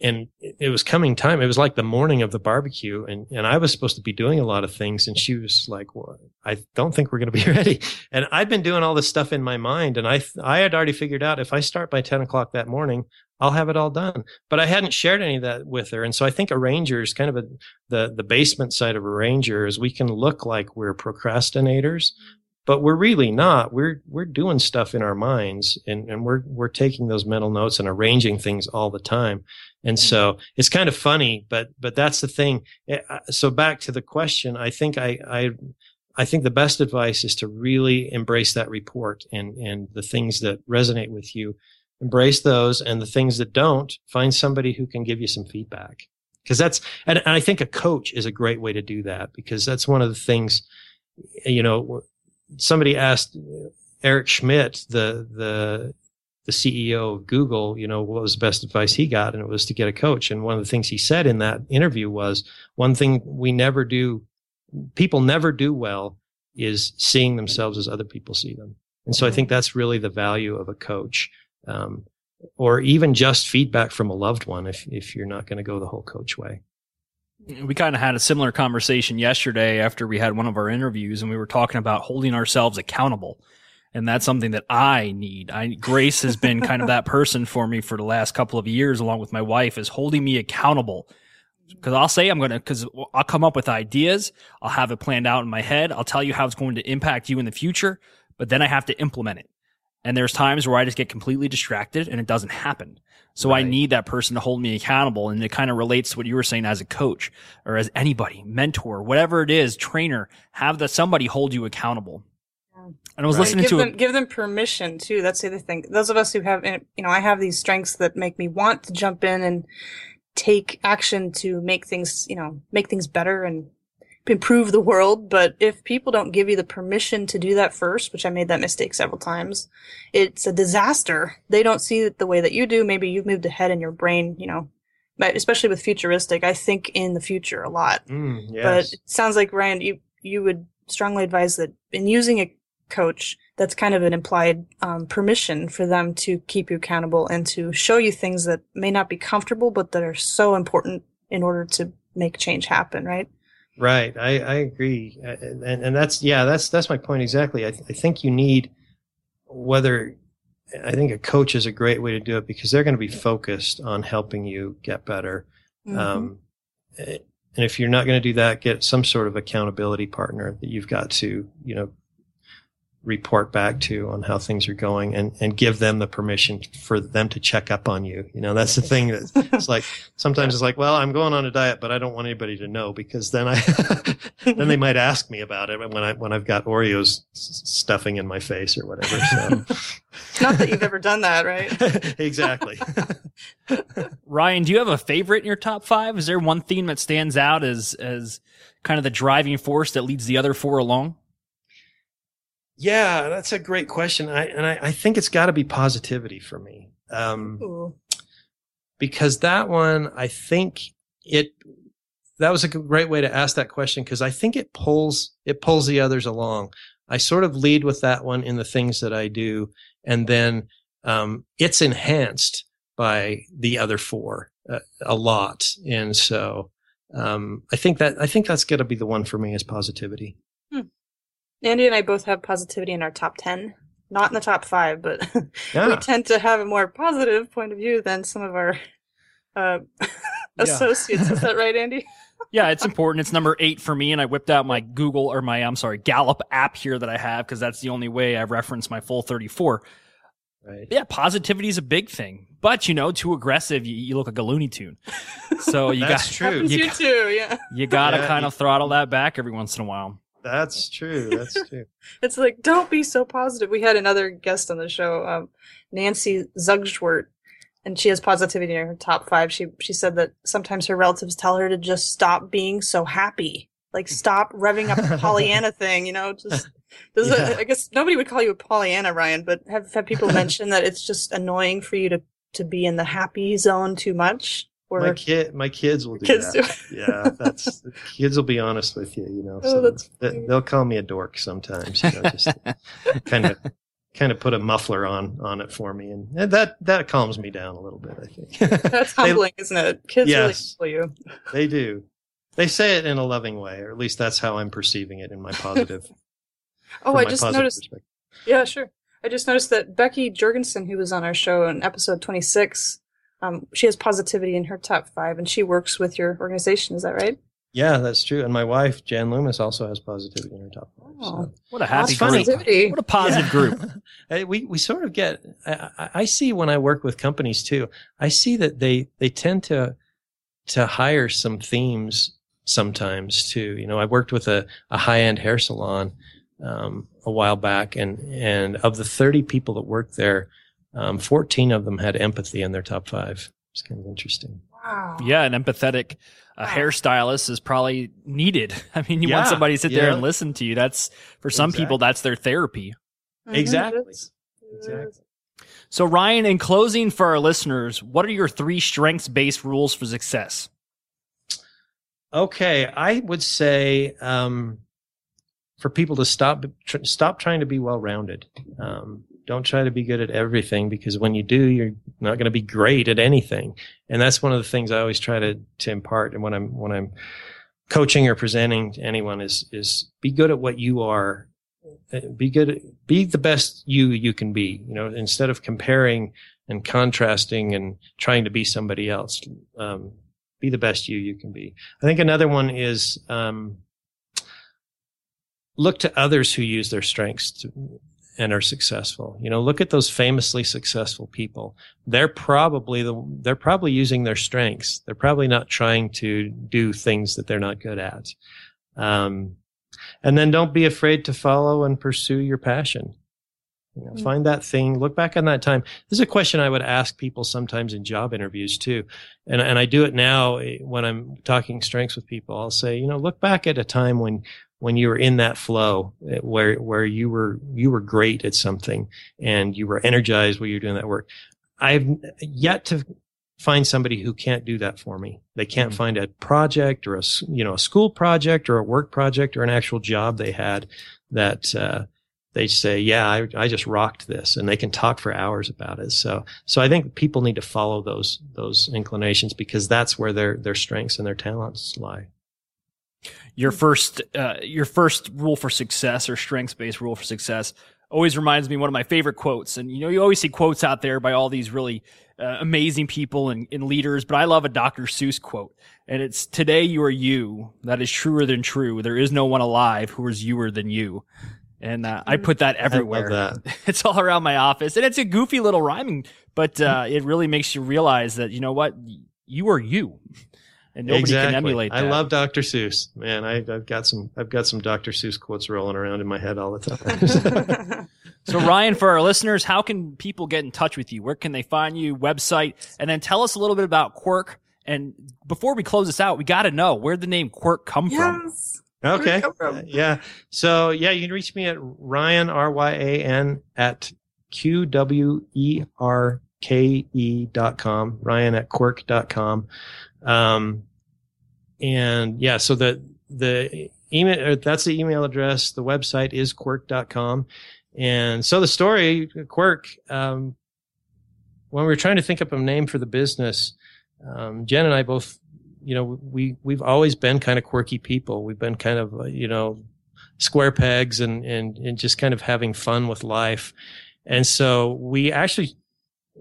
and it was coming time. It was like the morning of the barbecue, and and I was supposed to be doing a lot of things, and she was like, "Well, I don't think we're going to be ready." And I'd been doing all this stuff in my mind, and I I had already figured out if I start by ten o'clock that morning, I'll have it all done. But I hadn't shared any of that with her, and so I think arranger is kind of a the the basement side of arranger is we can look like we're procrastinators, but we're really not. We're we're doing stuff in our minds, and and we're we're taking those mental notes and arranging things all the time. And mm-hmm. so it's kind of funny, but but that's the thing. Eh, so back to the question, I think I I I think the best advice is to really embrace that report and and the things that resonate with you, embrace those, and the things that don't, find somebody who can give you some feedback. Because that's and, and I think a coach is a great way to do that because that's one of the things, you know, somebody asked Eric Schmidt, the the the CEO of Google, you know, what was the best advice he got? And it was to get a coach. And one of the things he said in that interview was one thing we never do, people never do well is seeing themselves as other people see them. And so I think that's really the value of a coach. Um, or even just feedback from a loved one if, if you're not going to go the whole coach way. We kind of had a similar conversation yesterday after we had one of our interviews and we were talking about holding ourselves accountable. And that's something that I need. I, Grace has been kind of that person for me for the last couple of years, along with my wife, is holding me accountable. Cause I'll say I'm going to, cause I'll come up with ideas. I'll have it planned out in my head. I'll tell you how it's going to impact you in the future, but then I have to implement it. And there's times where I just get completely distracted and it doesn't happen. So right. I need that person to hold me accountable. And it kind of relates to what you were saying as a coach or as anybody, mentor, whatever it is, trainer, have the somebody hold you accountable. And I was right. listening give to them, a, give them permission too. That's the other thing. Those of us who have, you know, I have these strengths that make me want to jump in and take action to make things, you know, make things better and improve the world, but if people don't give you the permission to do that first, which I made that mistake several times, it's a disaster. They don't see it the way that you do. Maybe you've moved ahead in your brain, you know, especially with futuristic. I think in the future a lot. Mm, yes. But it sounds like Ryan, you you would strongly advise that in using a coach, that's kind of an implied um, permission for them to keep you accountable and to show you things that may not be comfortable, but that are so important in order to make change happen, right? Right. I, I agree. And, and that's, yeah, that's, that's my point exactly. I, th- I think you need whether I think a coach is a great way to do it because they're going to be focused on helping you get better. Mm-hmm. Um, and if you're not going to do that, get some sort of accountability partner that you've got to, you know, report back to on how things are going and, and give them the permission for them to check up on you. You know, that's the thing that it's like, sometimes it's like, well, I'm going on a diet, but I don't want anybody to know because then I, then they might ask me about it when I, when I've got Oreos stuffing in my face or whatever. So. Not that you've ever done that, right? exactly. Ryan, do you have a favorite in your top five? Is there one theme that stands out as, as kind of the driving force that leads the other four along? Yeah, that's a great question. I, and I, I think it's got to be positivity for me. Um, because that one, I think it, that was a great way to ask that question because I think it pulls, it pulls the others along. I sort of lead with that one in the things that I do. And then, um, it's enhanced by the other four uh, a lot. And so, um, I think that, I think that's going to be the one for me is positivity. Andy and I both have positivity in our top 10. Not in the top five, but yeah. we tend to have a more positive point of view than some of our uh, associates. Is that right, Andy? yeah, it's important. It's number eight for me, and I whipped out my Google or my I'm sorry Gallup app here that I have because that's the only way I reference my full 34. Right. Yeah, positivity is a big thing, but you know, too aggressive, you, you look like a Looney Tune. So you got true. You, you too. Yeah, you got to yeah, kind of throttle that back every once in a while. That's true. That's true. it's like, don't be so positive. We had another guest on the show, um, Nancy Zugschwert, and she has positivity in her top five. She she said that sometimes her relatives tell her to just stop being so happy, like stop revving up the Pollyanna thing. You know, just does yeah. I guess nobody would call you a Pollyanna, Ryan, but have have people mentioned that it's just annoying for you to to be in the happy zone too much? Or my kid, my kids will do kids that. Do. yeah, that's kids will be honest with you. You know, oh, so they, will call me a dork sometimes. You know, just kind of kind of put a muffler on on it for me, and that that calms me down a little bit. I think that's humbling, they, isn't it? Kids yes, really you. They do. They say it in a loving way, or at least that's how I'm perceiving it in my positive. oh, I just noticed. Yeah, sure. I just noticed that Becky Jurgensen, who was on our show in episode 26, um, she has positivity in her top five, and she works with your organization. Is that right? Yeah, that's true. And my wife, Jan Loomis, also has positivity in her top five. Oh, so. What a happy group! What a positive yeah. group. we we sort of get. I, I see when I work with companies too. I see that they they tend to to hire some themes sometimes too. You know, I worked with a, a high end hair salon um, a while back, and and of the thirty people that worked there, um, 14 of them had empathy in their top five. It's kind of interesting. Wow. Yeah, an empathetic uh, wow. hairstylist is probably needed. I mean, you yeah, want somebody to sit yeah. there and listen to you. That's for some exactly. people, that's their therapy. Mm-hmm. Exactly. Exactly. So, Ryan, in closing for our listeners, what are your three strengths based rules for success? Okay, I would say um, for people to stop tr- stop trying to be well rounded. Um, don't try to be good at everything because when you do, you're not going to be great at anything. And that's one of the things I always try to to impart. And when I'm when I'm coaching or presenting to anyone is is be good at what you are be good be the best you you can be you know instead of comparing and contrasting and trying to be somebody else um, be the best you you can be i think another one is um, look to others who use their strengths to, and are successful you know look at those famously successful people they're probably the they're probably using their strengths they're probably not trying to do things that they're not good at um, and then don't be afraid to follow and pursue your passion. You know, mm-hmm. Find that thing, look back on that time. This is a question I would ask people sometimes in job interviews too. And, and I do it now eh, when I'm talking strengths with people. I'll say, you know, look back at a time when, when you were in that flow eh, where, where you were, you were great at something and you were energized while you're doing that work. I've yet to find somebody who can't do that for me. They can't mm-hmm. find a project or a you know a school project or a work project or an actual job they had that uh, they say, yeah, I, I just rocked this, and they can talk for hours about it. So so I think people need to follow those those inclinations because that's where their their strengths and their talents lie. Your first uh, your first rule for success or strengths based rule for success always reminds me one of my favorite quotes. And you know, you always see quotes out there by all these really uh, amazing people and, and, leaders, but I love a Dr. Seuss quote. And it's today you are you. That is truer than true. There is no one alive who is youer than you. And uh, I put that everywhere. That. It's all around my office, and it's a goofy little rhyming, but uh, it really makes you realize that you know what you are you and nobody exactly. can emulate that. I love Dr. Seuss. Man, I, have got some I've got some Dr. Seuss quotes rolling around in my head all the time. so Ryan, for our listeners, how can people get in touch with you? Where can they find you? Website, and then tell us a little bit about Qwerke. And before we close this out, we got to know where the name Qwerke come yes. from. Okay. Uh, yeah. So yeah, you can reach me at Ryan R Y A N at Q W E R K E dot com. Ryan at qwerke dot com. Um, and yeah, so the, the email, that's the email address. The website is qwerke.com. And so the story, Qwerke, um, when we were trying to think up a name for the business, um, Jen and I both, you know, we, we've always been kind of quirky people. We've been kind of, uh, you know, square pegs and, and, and just kind of having fun with life. And so we actually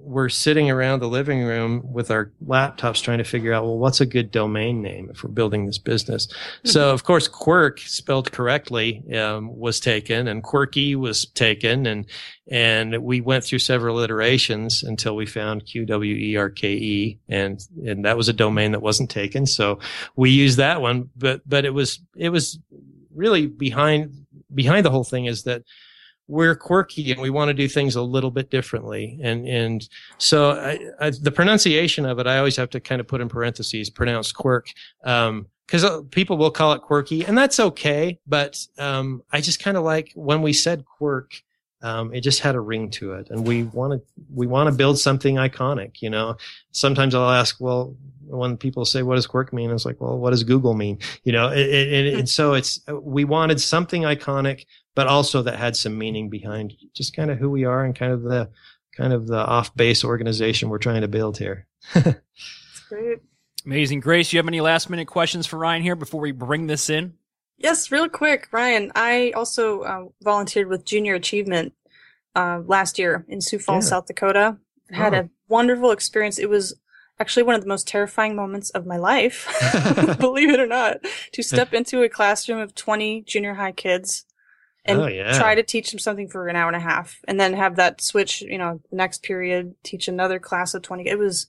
we're sitting around the living room with our laptops trying to figure out, well, what's a good domain name if we're building this business? Mm-hmm. So, of course, Quirk spelled correctly um, was taken, and Quirky was taken, and and we went through several iterations until we found Q W E R K E, and and that was a domain that wasn't taken. So we used that one, but but it was it was really behind behind the whole thing is that we're quirky and we want to do things a little bit differently. And, and so I, I, the pronunciation of it, I always have to kind of put in parentheses, pronounce quirk. Um, cause uh, people will call it quirky and that's okay. But, um, I just kind of like when we said quirk, um, it just had a ring to it and we want to, we want to build something iconic, you know, sometimes I'll ask, well, when people say, what does Qwerke mean? It's like, well, what does Google mean? You know, it, it, and so it's, we wanted something iconic, but also that had some meaning behind just kind of who we are and kind of the kind of the off base organization we're trying to build here. That's great. Amazing. Grace, you have any last minute questions for Ryan here before we bring this in? Yes, real quick, Ryan. I also uh, volunteered with Junior Achievement uh, last year in Sioux Falls, yeah. South Dakota. I had oh. a wonderful experience. It was actually one of the most terrifying moments of my life, believe it or not, to step into a classroom of 20 junior high kids and oh, yeah. try to teach them something for an hour and a half and then have that switch, you know, the next period, teach another class of 20. It was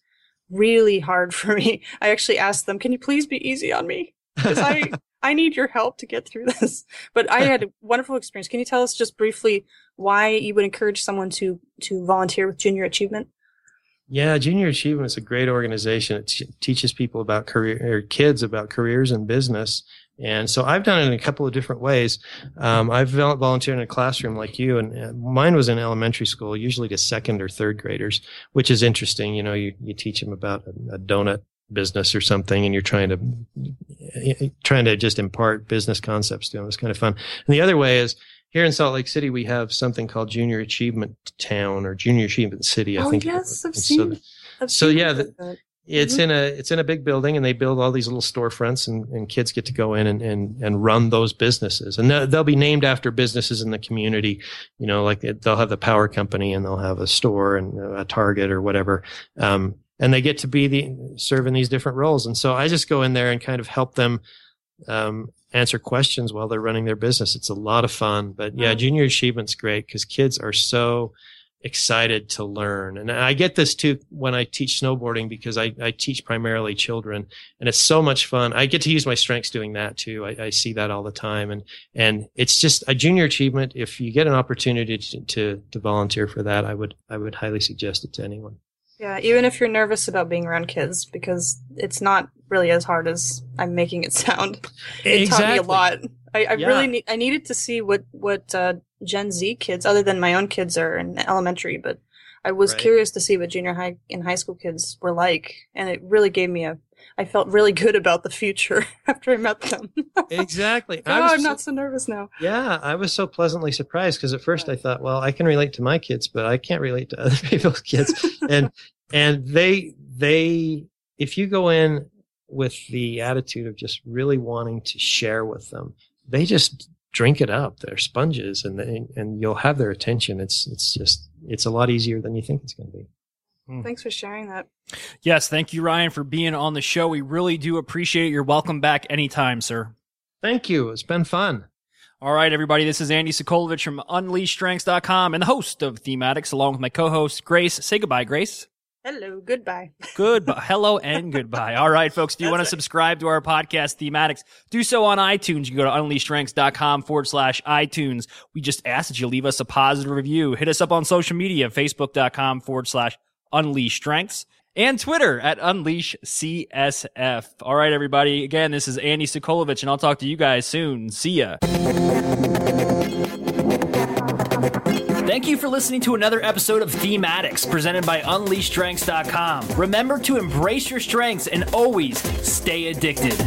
really hard for me. I actually asked them, can you please be easy on me? Because I, I need your help to get through this. But I had a wonderful experience. Can you tell us just briefly why you would encourage someone to, to volunteer with Junior Achievement? Yeah, Junior Achievement is a great organization. It t- teaches people about career, or kids about careers and business. And so I've done it in a couple of different ways. Um, I've volunteered in a classroom like you, and mine was in elementary school, usually to second or third graders, which is interesting. You know, you, you teach them about a, a donut business or something and you're trying to trying to just impart business concepts to them. It's kind of fun. And the other way is here in Salt Lake City, we have something called Junior Achievement Town or Junior Achievement City. I oh think. yes, I've And seen. So, I've so seen yeah, that. It's Mhm. in a it's in a big building, and they build all these little storefronts, and, and kids get to go in and, and, and run those businesses, and they'll, they'll be named after businesses in the community. You know, like they'll have the power company, and they'll have a store and a Target or whatever. Um, and they get to be the serve in these different roles, and so I just go in there and kind of help them um, answer questions while they're running their business. It's a lot of fun, but yeah, junior achievement's great because kids are so excited to learn. And I get this too when I teach snowboarding because I, I teach primarily children and it's so much fun. I get to use my strengths doing that too. I, I see that all the time. And, and it's just a junior achievement. If you get an opportunity to, to, to volunteer for that, I would, I would highly suggest it to anyone. Yeah, even if you're nervous about being around kids, because it's not really as hard as I'm making it sound. It taught me a lot. I, I Yeah. really need, I needed to see what what uh, Gen Z kids, other than my own kids, are in elementary. But I was Right. curious to see what junior high and high school kids were like, and it really gave me a. I felt really good about the future after I met them. Exactly. oh, I'm so- not so nervous now. Yeah, I was so pleasantly surprised because at first I thought, well, I can relate to my kids, but I can't relate to other people's kids. and and they they if you go in with the attitude of just really wanting to share with them, they just drink it up. They're sponges, and they, and you'll have their attention. It's it's just it's a lot easier than you think it's going to be. Hmm. Thanks for sharing that. Yes, thank you, Ryan, for being on the show. We really do appreciate it. You're welcome back anytime, sir. Thank you. It's been fun. All right, everybody. This is Andy Sokolovich from UnleashStrengths.com and the host of Thematics, along with my co-host Grace. Say goodbye, Grace. Hello, goodbye. Goodbye. Hello and goodbye. All right, folks. Do you That's want to right. subscribe to our podcast, Thematics? Do so on iTunes. You can go to unleashstrengths.com forward slash iTunes. We just ask that you leave us a positive review. Hit us up on social media, facebook.com forward slash unleash strengths and Twitter at unleash CSF. All right, everybody. Again, this is Andy Sokolovich and I'll talk to you guys soon. See ya. Thank you for listening to another episode of Thematics presented by UnleashStrengths.com. Remember to embrace your strengths and always stay addicted.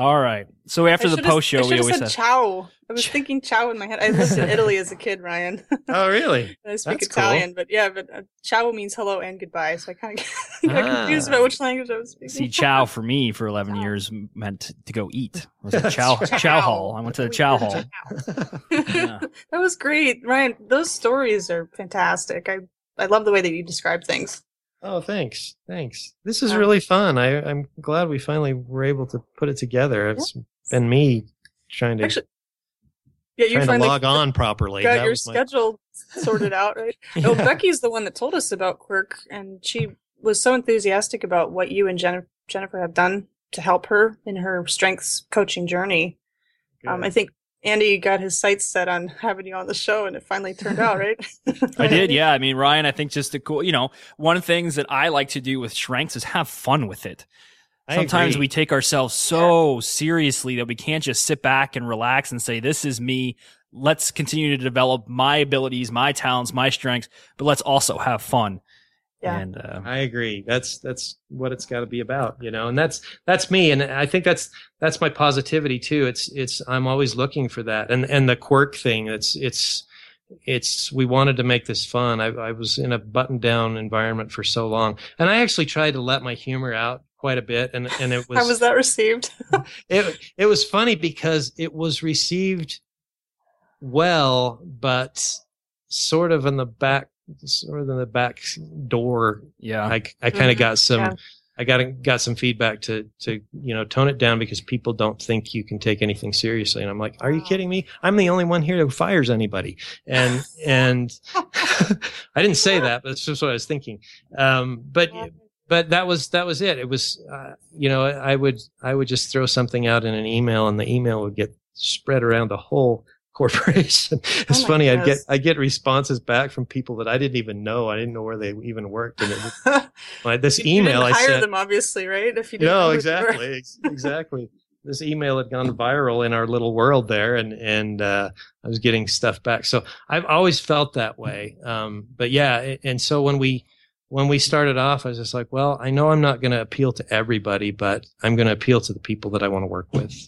All right. So after the post show, I we should've always said say, ciao. I was thinking ciao in my head. I lived in Italy as a kid, Ryan. Oh, really? I speak That's cool. Italian, but yeah, but uh, ciao means hello and goodbye. So I kind of got Ah. confused about which language I was speaking. see, chow for me for 11 Chow. years meant to go eat. It was a That's chow, chow hall. I went to the We chow hall. chow. Yeah. that was great, Ryan. Those stories are fantastic. I I love the way that you describe things. Oh, thanks. Thanks. This is Um, really fun. I, I'm glad we finally were able to put it together. It's been me trying to Actually, yeah, you trying to finally log on properly. got That your was my- schedule sorted out, right? Oh, Becky's the one that told us about Qwerke, and she was so enthusiastic about what you and Jennifer, Jennifer have done to help her in her strengths coaching journey. Um, I think Andy got his sights set on having you on the show, and it finally turned out, right? I did, yeah. I mean, Ryan, I think just the cool, you know, one of the things that I like to do with strengths is have fun with it. I Sometimes agree. we take ourselves so seriously that we can't just sit back and relax and say, this is me. Let's continue to develop my abilities, my talents, my strengths, but let's also have fun. Yeah. And, uh, I agree. That's that's what it's got to be about, you know. And that's that's me, and I think that's that's my positivity too. It's it's I'm always looking for that, and and the Qwerke thing. It's it's it's we wanted to make this fun. I, I was in a button down environment for so long, and I actually tried to let my humor out quite a bit, and and it was How was that received? it it was funny because it was received well, but sort of in the back, sort of in the back door. yeah. I I kind of Mhm, got some. yeah. I got got some feedback to to you know tone it down because people don't think you can take anything seriously, and I'm like, are you kidding me? I'm the only one here who fires anybody, and and I didn't say that, but it's just what I was thinking. Um, but but that was that was it. It was uh, you know I would I would just throw something out in an email, and the email would get spread around the whole corporation. it's Oh funny. I'd get. I get responses back from people that I didn't even know. I didn't know where they even worked, and it was, like this You- you email didn't I hire sent. them, obviously, right? If you didn't No, who they were. exactly, exactly. this email had gone viral in our little world there, and and uh, I was getting stuff back. So I've always felt that way. Um, but yeah, and so when we when we started off, I was just like, well, I know I'm not going to appeal to everybody, but I'm going to appeal to the people that I want to work with.